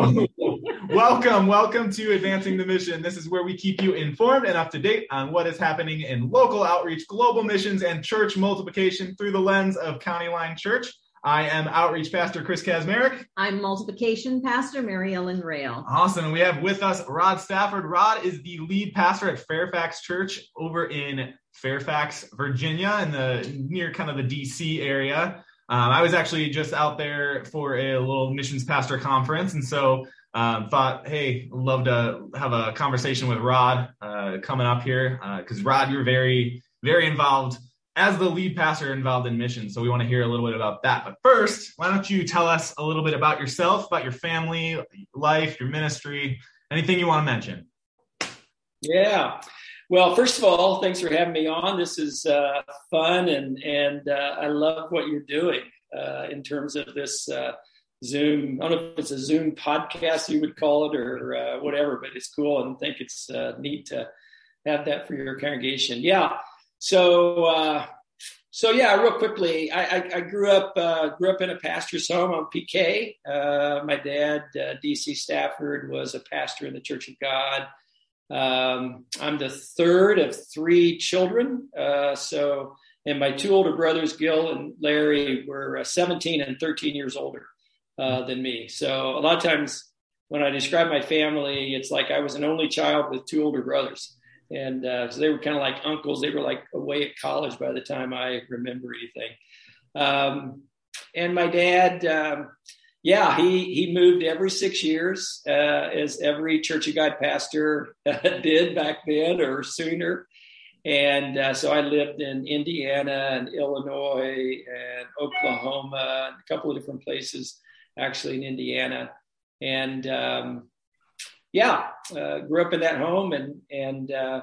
Hello. welcome, welcome to Advancing the Mission. This is where we keep you informed and up to date on what is happening in local outreach, global missions, and church multiplication through the lens of County Line Church. I am Outreach Pastor Chris Kazmarek. I'm Multiplication Pastor Mary Ellen Rail. Awesome. And we have with us Rod Stafford. Rod is the lead pastor at Fairfax Church over in Fairfax, Virginia, in the near kind of the DC area. Um, I was actually just out there for a little missions pastor conference, and so um, thought, hey, love to have a conversation with Rod uh, coming up here because uh, Rod, you're very, very involved as the lead pastor involved in missions. So we want to hear a little bit about that. But first, why don't you tell us a little bit about yourself, about your family, life, your ministry, anything you want to mention? Yeah. Well, first of all, thanks for having me on. This is uh, fun, and and uh, I love what you're doing uh, in terms of this uh, Zoom. I don't know if it's a Zoom podcast you would call it or uh, whatever, but it's cool and think it's uh, neat to have that for your congregation. Yeah. So so yeah, real quickly, I, I, I grew up grew up in a pastor's home on PK. my dad, DC Stafford, was a pastor in the Church of God. Um, I'm the third of three children. Uh, so, and my two older brothers, Gil and Larry, were uh, 17 and 13 years older uh, than me. So, a lot of times when I describe my family, it's like I was an only child with two older brothers. And uh, so they were kind of like uncles. They were like away at college by the time I remember anything. Um, and my dad, um, yeah, he he moved every six years, uh, as every Church of God pastor did back then or sooner. And uh, so I lived in Indiana and Illinois and Oklahoma, a couple of different places, actually in Indiana. And um, yeah, uh, grew up in that home and and uh,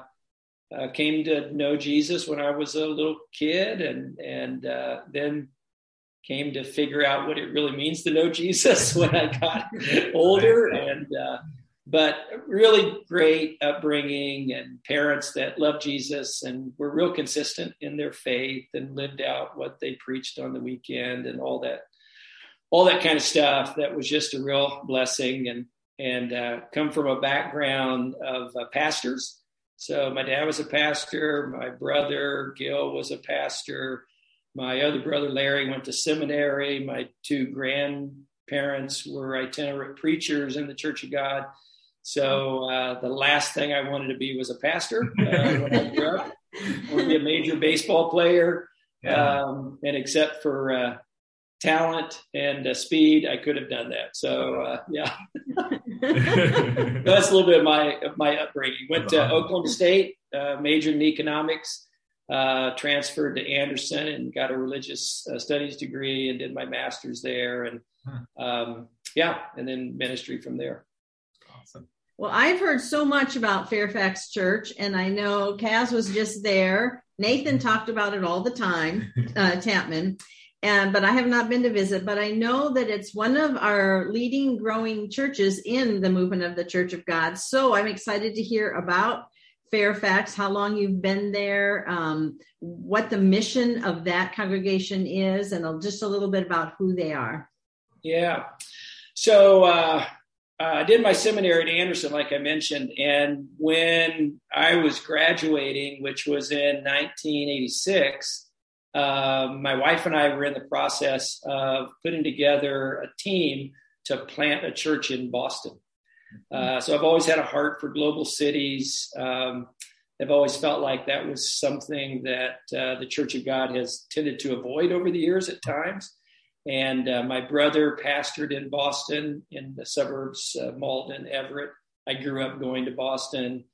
uh, came to know Jesus when I was a little kid, and and uh, then came to figure out what it really means to know Jesus when I got older. And, uh, but really great upbringing and parents that love Jesus and were real consistent in their faith and lived out what they preached on the weekend and all that, all that kind of stuff. That was just a real blessing and, and, uh, come from a background of uh, pastors. So my dad was a pastor. My brother Gil was a pastor my other brother Larry went to seminary. My two grandparents were itinerant preachers in the Church of God. So uh, the last thing I wanted to be was a pastor uh, when I grew up. To be a major baseball player. Yeah. Um, and except for uh, talent and uh, speed, I could have done that. So uh, yeah, that's a little bit of my of my upbringing. Went to Oklahoma State, uh, majored in economics uh, transferred to Anderson and got a religious uh, studies degree and did my master's there. And um, yeah, and then ministry from there. Awesome. Well, I've heard so much about Fairfax Church, and I know Kaz was just there. Nathan talked about it all the time, uh, Tapman, and but I have not been to visit. But I know that it's one of our leading, growing churches in the movement of the Church of God. So I'm excited to hear about Fairfax, how long you've been there, um, what the mission of that congregation is, and just a little bit about who they are. Yeah. So uh, I did my seminary at Anderson, like I mentioned. And when I was graduating, which was in 1986, uh, my wife and I were in the process of putting together a team to plant a church in Boston. Uh, so I've always had a heart for global cities. Um, I've always felt like that was something that uh, the Church of God has tended to avoid over the years at times. And uh, my brother pastored in Boston in the suburbs, Malden, Everett. I grew up going to Boston.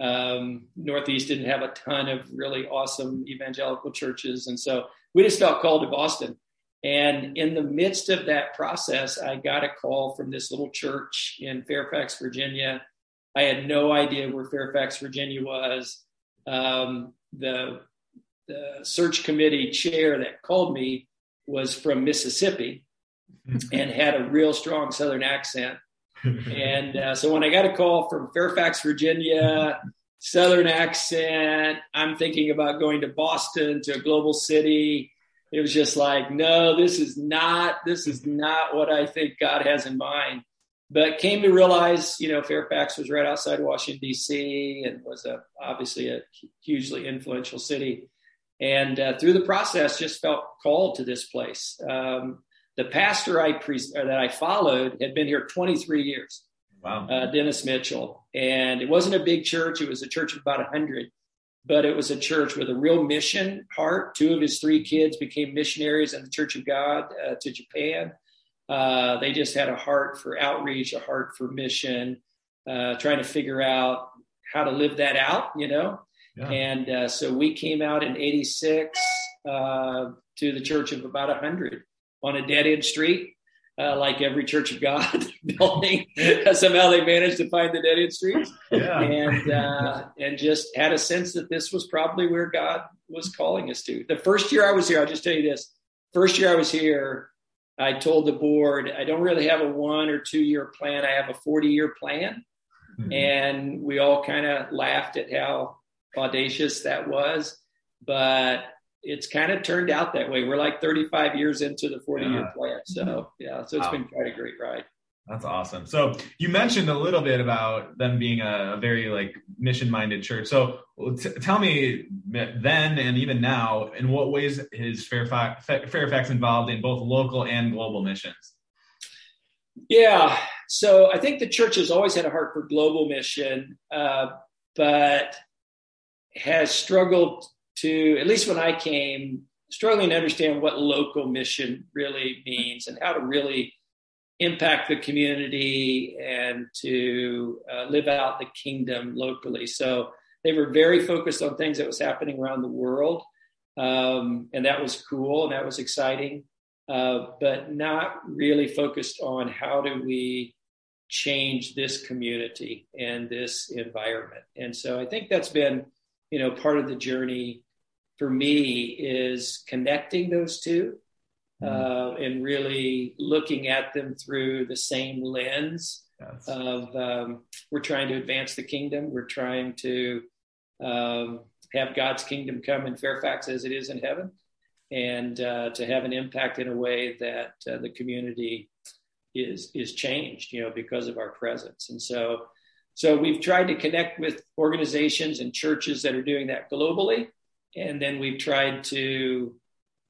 Um, Northeast didn't have a ton of really awesome evangelical churches. And so we just felt called to Boston. And in the midst of that process, I got a call from this little church in Fairfax, Virginia. I had no idea where Fairfax, Virginia was. Um, the, the search committee chair that called me was from Mississippi and had a real strong Southern accent. and uh, so when I got a call from Fairfax, Virginia, Southern accent, I'm thinking about going to Boston to a global city it was just like, no, this is not, this is not what I think God has in mind. but came to realize, you know, Fairfax was right outside Washington D.C. and was a, obviously a hugely influential city. And uh, through the process, just felt called to this place. Um, the pastor I pre- that I followed had been here 23 years. Wow. Uh, Dennis Mitchell, and it wasn't a big church. It was a church of about 100, but it was a church with a real mission heart. Two of his three kids became missionaries in the Church of God uh, to Japan. Uh, they just had a heart for outreach, a heart for mission, uh, trying to figure out how to live that out, you know. Yeah. And uh, so we came out in '86 uh, to the church of about 100 on a dead end street. Uh, like every Church of God building, somehow they managed to find the dead end streets, yeah. and uh, and just had a sense that this was probably where God was calling us to. The first year I was here, I'll just tell you this: first year I was here, I told the board, I don't really have a one or two year plan. I have a 40 year plan. Mm-hmm. And we all kind of laughed at how audacious that was. But it's kind of turned out that way. We're like 35 years into the 40 year plan. So, yeah, so it's wow. been quite a great ride. That's awesome. So you mentioned a little bit about them being a, a very like mission minded church. So t- tell me then and even now, in what ways is Fairfax, Fairfax involved in both local and global missions? Yeah. So I think the church has always had a heart for global mission, uh, but has struggled to, at least when I came, struggling to understand what local mission really means and how to really impact the community and to uh, live out the kingdom locally. So they were very focused on things that was happening around the world, um, and that was cool and that was exciting. Uh, but not really focused on how do we change this community and this environment. And so I think that's been, you know, part of the journey for me is connecting those two uh, and really looking at them through the same lens yes. of um, we're trying to advance the kingdom. We're trying to um, have God's kingdom come in Fairfax as it is in heaven, and uh, to have an impact in a way that uh, the community is is changed, you know, because of our presence. And so, so we've tried to connect with organizations and churches that are doing that globally, and then we've tried to,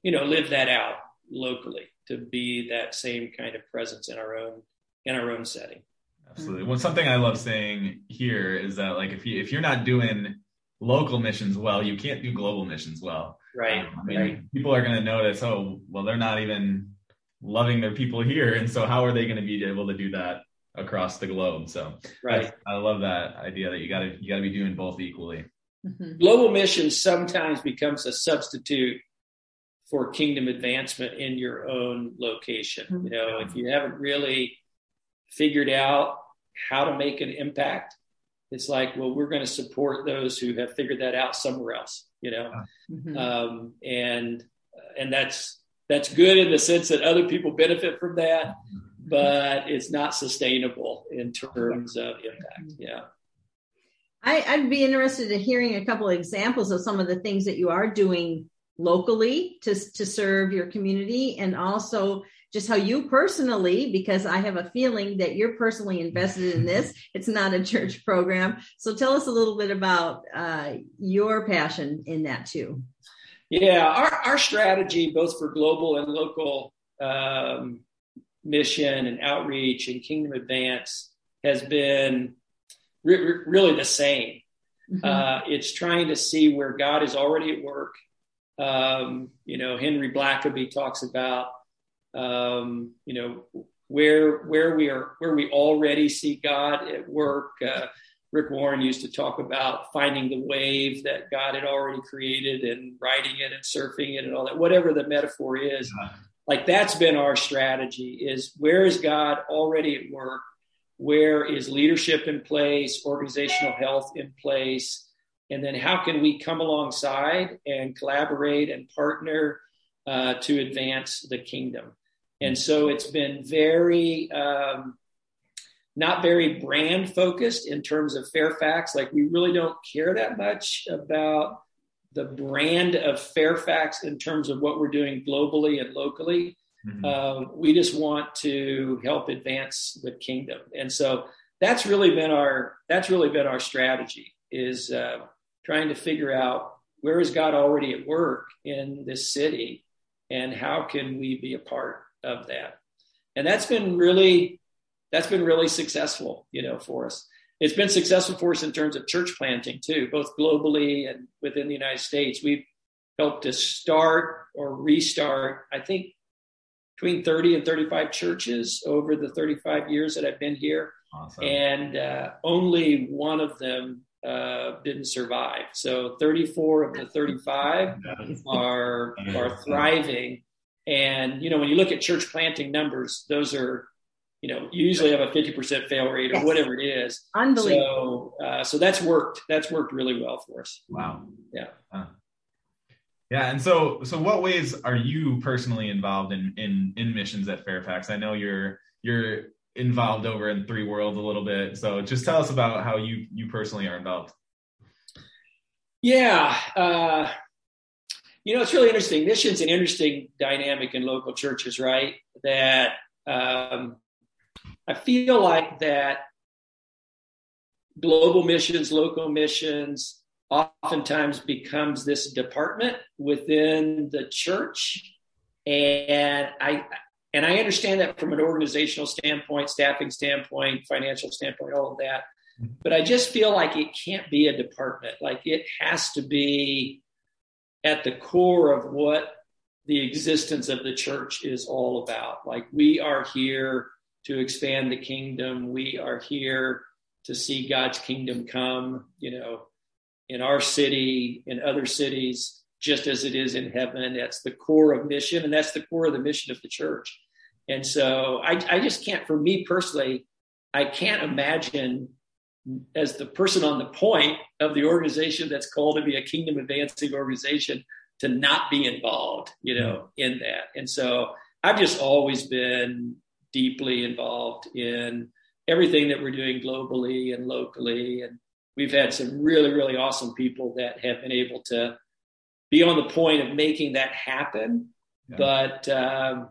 you know, live that out locally to be that same kind of presence in our own in our own setting. Absolutely. Well, something I love saying here is that like if you if you're not doing local missions well, you can't do global missions well. Right. Um, I mean, right. people are going to notice. Oh, well, they're not even loving their people here, and so how are they going to be able to do that across the globe? So, right. I love that idea that you got to you got to be doing both equally. Mm-hmm. Global missions sometimes becomes a substitute for kingdom advancement in your own location. You know, if you haven't really figured out how to make an impact, it's like, well, we're going to support those who have figured that out somewhere else. You know, mm-hmm. um, and and that's that's good in the sense that other people benefit from that, but it's not sustainable in terms of impact. Yeah. I, would be interested in hearing a couple of examples of some of the things that you are doing locally to, to serve your community and also just how you personally because i have a feeling that you're personally invested in this. It's not a church program. So tell us a little bit about uh, your passion in that too. Yeah our, our strategy both for global and local um, mission and outreach and kingdom advance has been re- really the same mm-hmm. uh, it's trying to see where god is already at work um, you know, Henry Blackaby talks about, um, you know, where where we are, where we already see God at work. Uh, Rick Warren used to talk about finding the wave that God had already created and riding it and surfing it and all that. Whatever the metaphor is, like that's been our strategy: is where is God already at work? Where is leadership in place? Organizational health in place? And then how can we come alongside and collaborate and partner uh, to advance the kingdom? And so it's been very, um, not very brand focused in terms of Fairfax. Like we really don't care that much about the brand of Fairfax in terms of what we're doing globally and locally. Mm-hmm. Um, we just want to help advance the kingdom, and so that's really been our that's really been our strategy is uh, trying to figure out where is God already at work in this city, and how can we be a part of that? And that's been really that's been really successful, you know, for us. It's been successful for us in terms of church planting too, both globally and within the United States. We've helped to start or restart, I think, between 30 and 35 churches over the 35 years that I've been here. Awesome. And uh, only one of them uh, didn't survive. So 34 of the 35 are are thriving. And you know, when you look at church planting numbers, those are you know you usually have a 50% fail rate or yes. whatever it is. Unbelievable. So uh, so that's worked. That's worked really well for us. Wow. Yeah. Huh. Yeah, and so so what ways are you personally involved in in in missions at Fairfax? I know you're you're involved over in Three Worlds a little bit. So just tell us about how you you personally are involved. Yeah, uh, you know it's really interesting. Mission's an interesting dynamic in local churches, right? That um, I feel like that global missions, local missions, oftentimes becomes this department within the church. And I and I understand that from an organizational standpoint, staffing standpoint, financial standpoint, all of that. But I just feel like it can't be a department. Like it has to be at the core of what the existence of the church is all about. Like we are here to expand the kingdom. We are here to see God's kingdom come, you know, in our city, in other cities, just as it is in heaven. That's the core of mission, and that's the core of the mission of the church. And so I, I just can't, for me personally, I can't imagine as the person on the point of the organization that's called to be a kingdom advancing organization to not be involved, you know, in that. And so I've just always been deeply involved in everything that we're doing globally and locally. And we've had some really, really awesome people that have been able to be on the point of making that happen. Yeah. But um,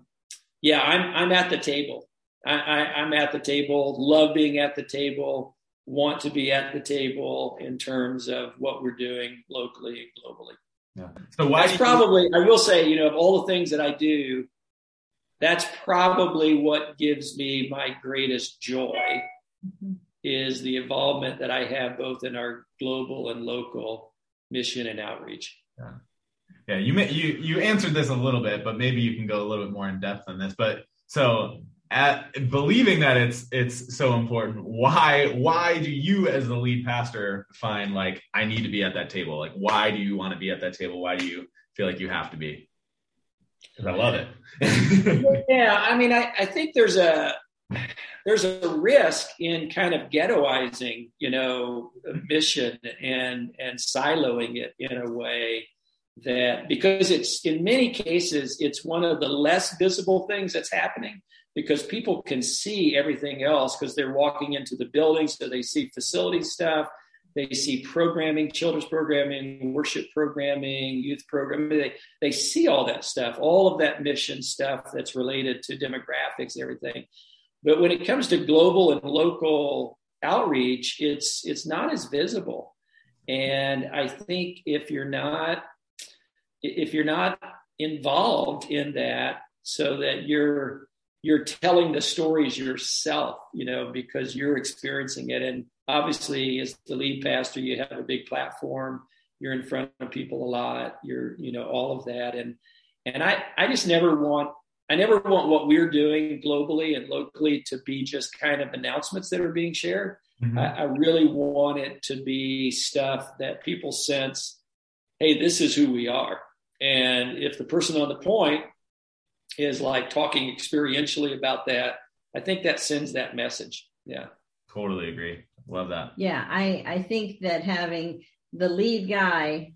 yeah, I'm I'm at the table. I, I, I'm at the table. Love being at the table. Want to be at the table in terms of what we're doing locally and globally. Yeah. So why? That's probably. I will say, you know, of all the things that I do, that's probably what gives me my greatest joy mm-hmm. Is the involvement that I have both in our global and local mission and outreach. Yeah. Yeah, you may, you you answered this a little bit, but maybe you can go a little bit more in depth on this. But so at believing that it's it's so important, why why do you as the lead pastor find like I need to be at that table? Like why do you want to be at that table? Why do you feel like you have to be? Because I love it. yeah, I mean, I, I think there's a there's a risk in kind of ghettoizing, you know, mission and and siloing it in a way that because it's in many cases it's one of the less visible things that's happening because people can see everything else because they're walking into the building so they see facility stuff they see programming children's programming worship programming youth programming they, they see all that stuff all of that mission stuff that's related to demographics everything but when it comes to global and local outreach it's it's not as visible. And i think if you're not if you're not involved in that so that you're you're telling the stories yourself you know because you're experiencing it. And obviously as the lead pastor you have a big platform. You're in front of people a lot. You're you know all of that. And and i i just never want i never want what we're doing globally and locally to be just kind of announcements that are being shared mm-hmm. I, I really want it to be stuff that people sense hey this is who we are and if the person on the point is like talking experientially about that, I think that sends that message. Yeah. Totally agree. Love that. Yeah. I, I think that having the lead guy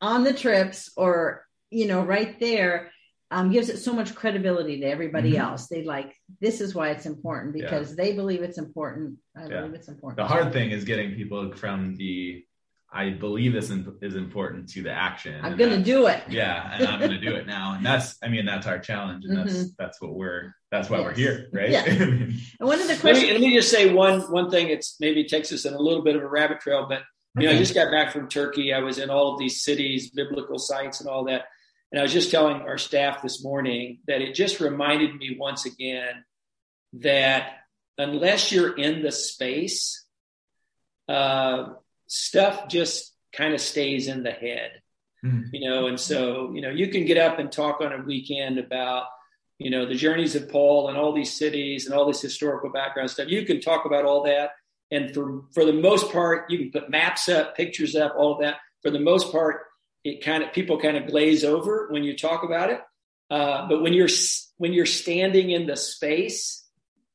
on the trips or, you know, right there um, gives it so much credibility to everybody mm-hmm. else. They like, this is why it's important because yeah. they believe it's important. I yeah. believe it's important. The hard thing is getting people from the I believe this is important to the action. I'm going to do it. Yeah, and I'm going to do it now. And that's, I mean, that's our challenge, and that's mm-hmm. that's what we're that's why yes. we're here, right? Yeah. and one of the questions. Let me, let me, just say one one thing. It's maybe takes us in a little bit of a rabbit trail, but you know, I just got back from Turkey. I was in all of these cities, biblical sites, and all that. And I was just telling our staff this morning that it just reminded me once again that unless you're in the space, uh, stuff just kind of stays in the head, mm-hmm. you know. And so, you know, you can get up and talk on a weekend about, you know, the journeys of Paul and all these cities and all this historical background stuff. You can talk about all that, and for for the most part, you can put maps up, pictures up, all of that. For the most part, it kind of people kind of glaze over when you talk about it. Uh, but when you're when you're standing in the space,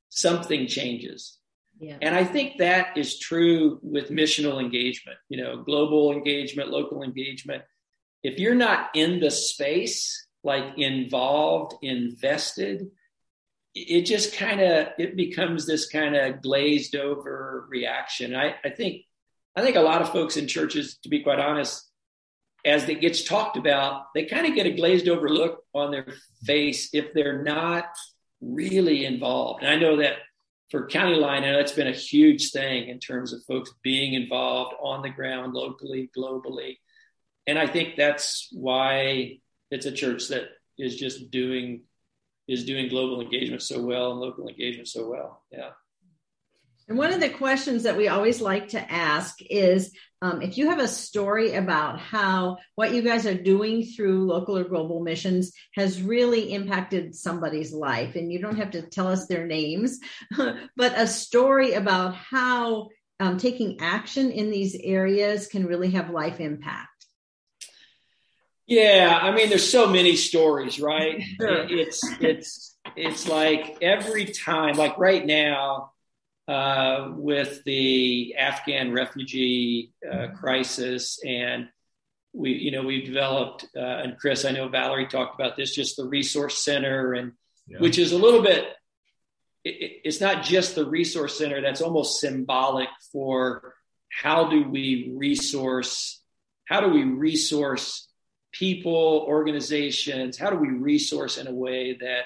something changes. Yeah. And I think that is true with missional engagement, you know, global engagement, local engagement. If you're not in the space, like involved, invested, it just kind of it becomes this kind of glazed over reaction. I, I think I think a lot of folks in churches, to be quite honest, as it gets talked about, they kind of get a glazed over look on their face if they're not really involved. And I know that for County Line, that's been a huge thing in terms of folks being involved on the ground, locally, globally. And I think that's why it's a church that is just doing is doing global engagement so well and local engagement so well. Yeah. And one of the questions that we always like to ask is um, if you have a story about how what you guys are doing through local or global missions has really impacted somebody's life, and you don't have to tell us their names, but a story about how um, taking action in these areas can really have life impact. Yeah, I mean, there's so many stories, right? Sure. It's it's it's like every time, like right now, uh, with the Afghan refugee uh, crisis, and we, you know, we've developed, uh, and Chris, I know Valerie talked about this, just the resource center, and yeah. which is a little bit. It, it's not just the resource center; that's almost symbolic for how do we resource, how do we resource people, organizations, how do we resource in a way that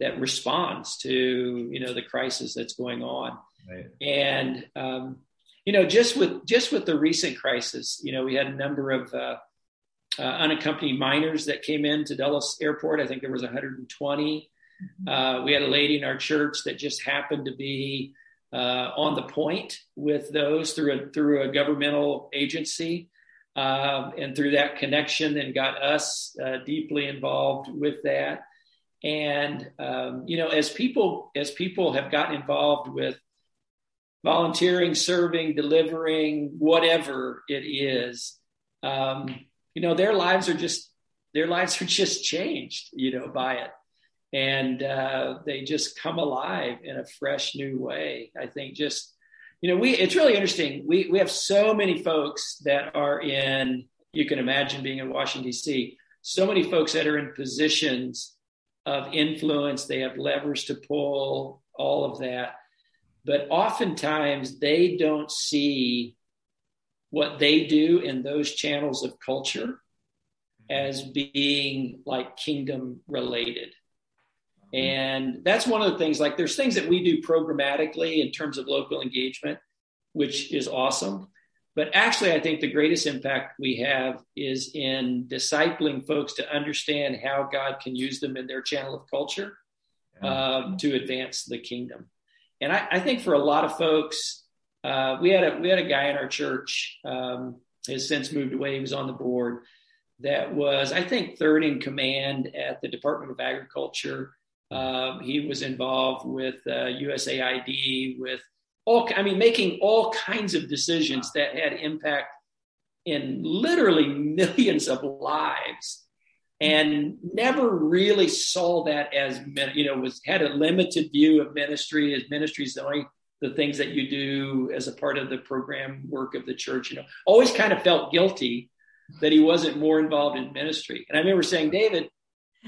that responds to you know the crisis that's going on Right. And um, you know, just with just with the recent crisis, you know, we had a number of uh, uh, unaccompanied minors that came in to Dulles Airport. I think there was 120. Mm-hmm. Uh, we had a lady in our church that just happened to be uh, on the point with those through a through a governmental agency. Um, and through that connection, then got us uh, deeply involved with that. And um, you know, as people as people have gotten involved with volunteering, serving, delivering, whatever it is, um, you know, their lives are just their lives are just changed, you know, by it, and uh, they just come alive in a fresh new way. I think just you know, we it's really interesting. We we have so many folks that are in. You can imagine being in Washington D.C. So many folks that are in positions of influence. They have levers to pull. All of that but oftentimes they don't see what they do in those channels of culture as being like kingdom related. And that's one of the things, like, there's things that we do programmatically in terms of local engagement, which is awesome. But actually, I think the greatest impact we have is in discipling folks to understand how God can use them in their channel of culture uh, to advance the kingdom. And I, I think for a lot of folks, uh, we had a we had a guy in our church. Um, has since moved away. He was on the board. That was, I think, third in command at the Department of Agriculture. Um, he was involved with uh, USAID, with all, I mean, making all kinds of decisions that had impact in literally millions of lives and never really saw that as you know was had a limited view of ministry as ministry is only the things that you do as a part of the program work of the church you know. Always kind of felt guilty that he wasn't more involved in ministry. And i remember saying david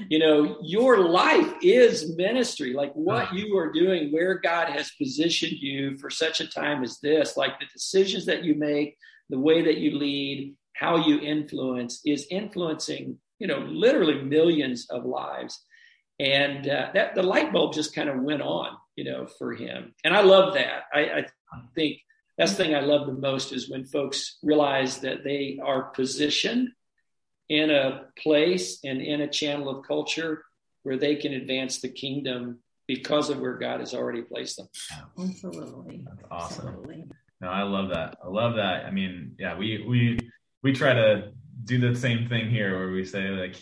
you know your life is ministry. Like what you are doing where god has positioned you for such a time as this like the decisions that you make the way that you lead, how you influence is influencing, you know, literally millions of lives. And uh, that the light bulb just kind of went on, you know, for him. And I love that. I, I think that's the thing I love the most is when folks realize that they are positioned in a place and in a channel of culture where they can advance the kingdom because of where God has already placed them. Absolutely. That's awesome. Absolutely. No, I love that. I love that. I mean, yeah, we we we try to do the same thing here where we say like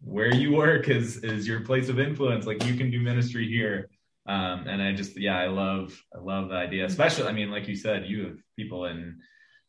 where you work is is your place of influence. Like you can do ministry here. Um, and I just yeah, I love I love the idea. Especially, I mean, like you said, you have people in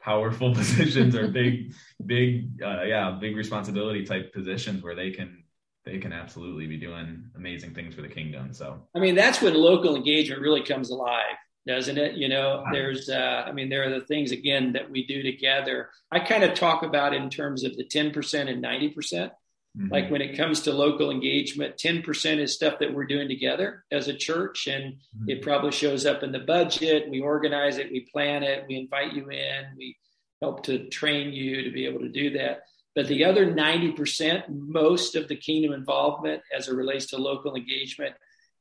powerful positions or big big uh, yeah big responsibility type positions where they can they can absolutely be doing amazing things for the kingdom so i mean that's when local engagement really comes alive doesn't it? You know there's uh, i mean there are the things again that we do together. I kind of talk about in terms of the 10% and 90%. Mm-hmm. like when it comes to local engagement 10% is stuff that we're doing together as a church and mm-hmm. it probably shows up in the budget. We organize it we plan it we invite you in we help to train you to be able to do that. But the other 90% most of the kingdom involvement as it relates to local engagement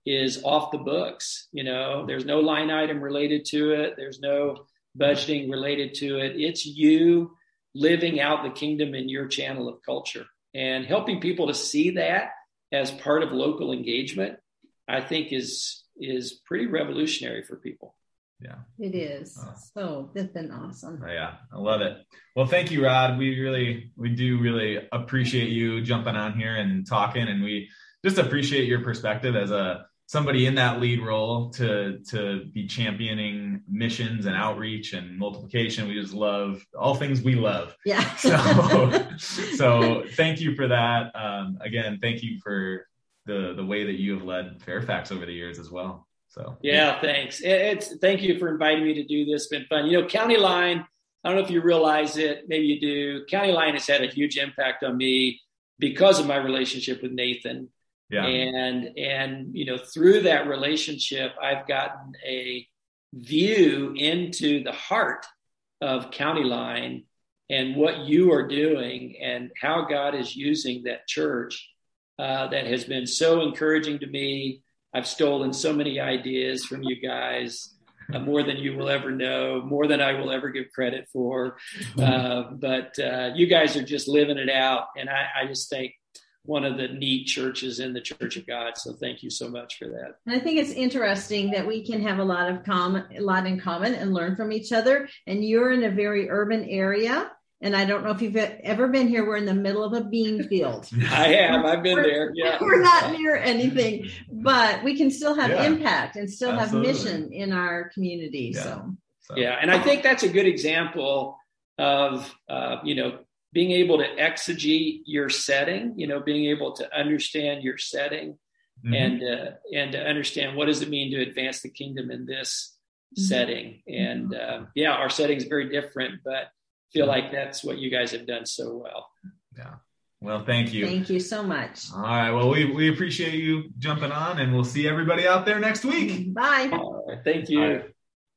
is off the books. You know, there's no line item related to it. There's no budgeting related to it. It's you living out the kingdom in your channel of culture and helping people to see that as part of local engagement. I think is is pretty revolutionary for people. Yeah, it is. Uh, so that's been awesome. Yeah, I love it. Well, thank you, Rod. We really, we do really appreciate you jumping on here and talking, and we just appreciate your perspective as a somebody in that lead role to to be championing missions and outreach and multiplication. We just love all things we love. Yeah. so so thank you for that. Um, again, thank you for the the way that you have led Fairfax over the years as well. So yeah, thanks. It's thank you for inviting me to do this. It's been fun. You know, County Line. I don't know if you realize it. Maybe you do. County Line has had a huge impact on me because of my relationship with Nathan yeah. And and you know, through that relationship, I've gotten a view into the heart of County Line and what you are doing and how God is using that church uh, that has been so encouraging to me. I've stolen so many ideas from you guys, uh, more than you will ever know, more than I will ever give credit for. Uh, but uh, you guys are just living it out, and I, I just think one of the neat churches in the Church of God. So thank you so much for that. And I think it's interesting that we can have a lot of common, a lot in common and learn from each other. And you're in a very urban area. And I don't know if you've ever been here. We're in the middle of a bean field. I have. I've been we're, there. Yeah. We're not near anything, but we can still have yeah. impact and still Absolutely. have mission in our community. Yeah. So. so, yeah. And I think that's a good example of, uh, you know, being able to exegete your setting, you know, being able to understand your setting mm-hmm. and uh, and to understand what does it mean to advance the kingdom in this mm-hmm. setting. And uh, yeah, our setting is very different, but feel like that's what you guys have done so well. Yeah. Well, thank you. Thank you so much. All right. Well, we, we appreciate you jumping on, and we'll see everybody out there next week. Bye. All right. Thank you.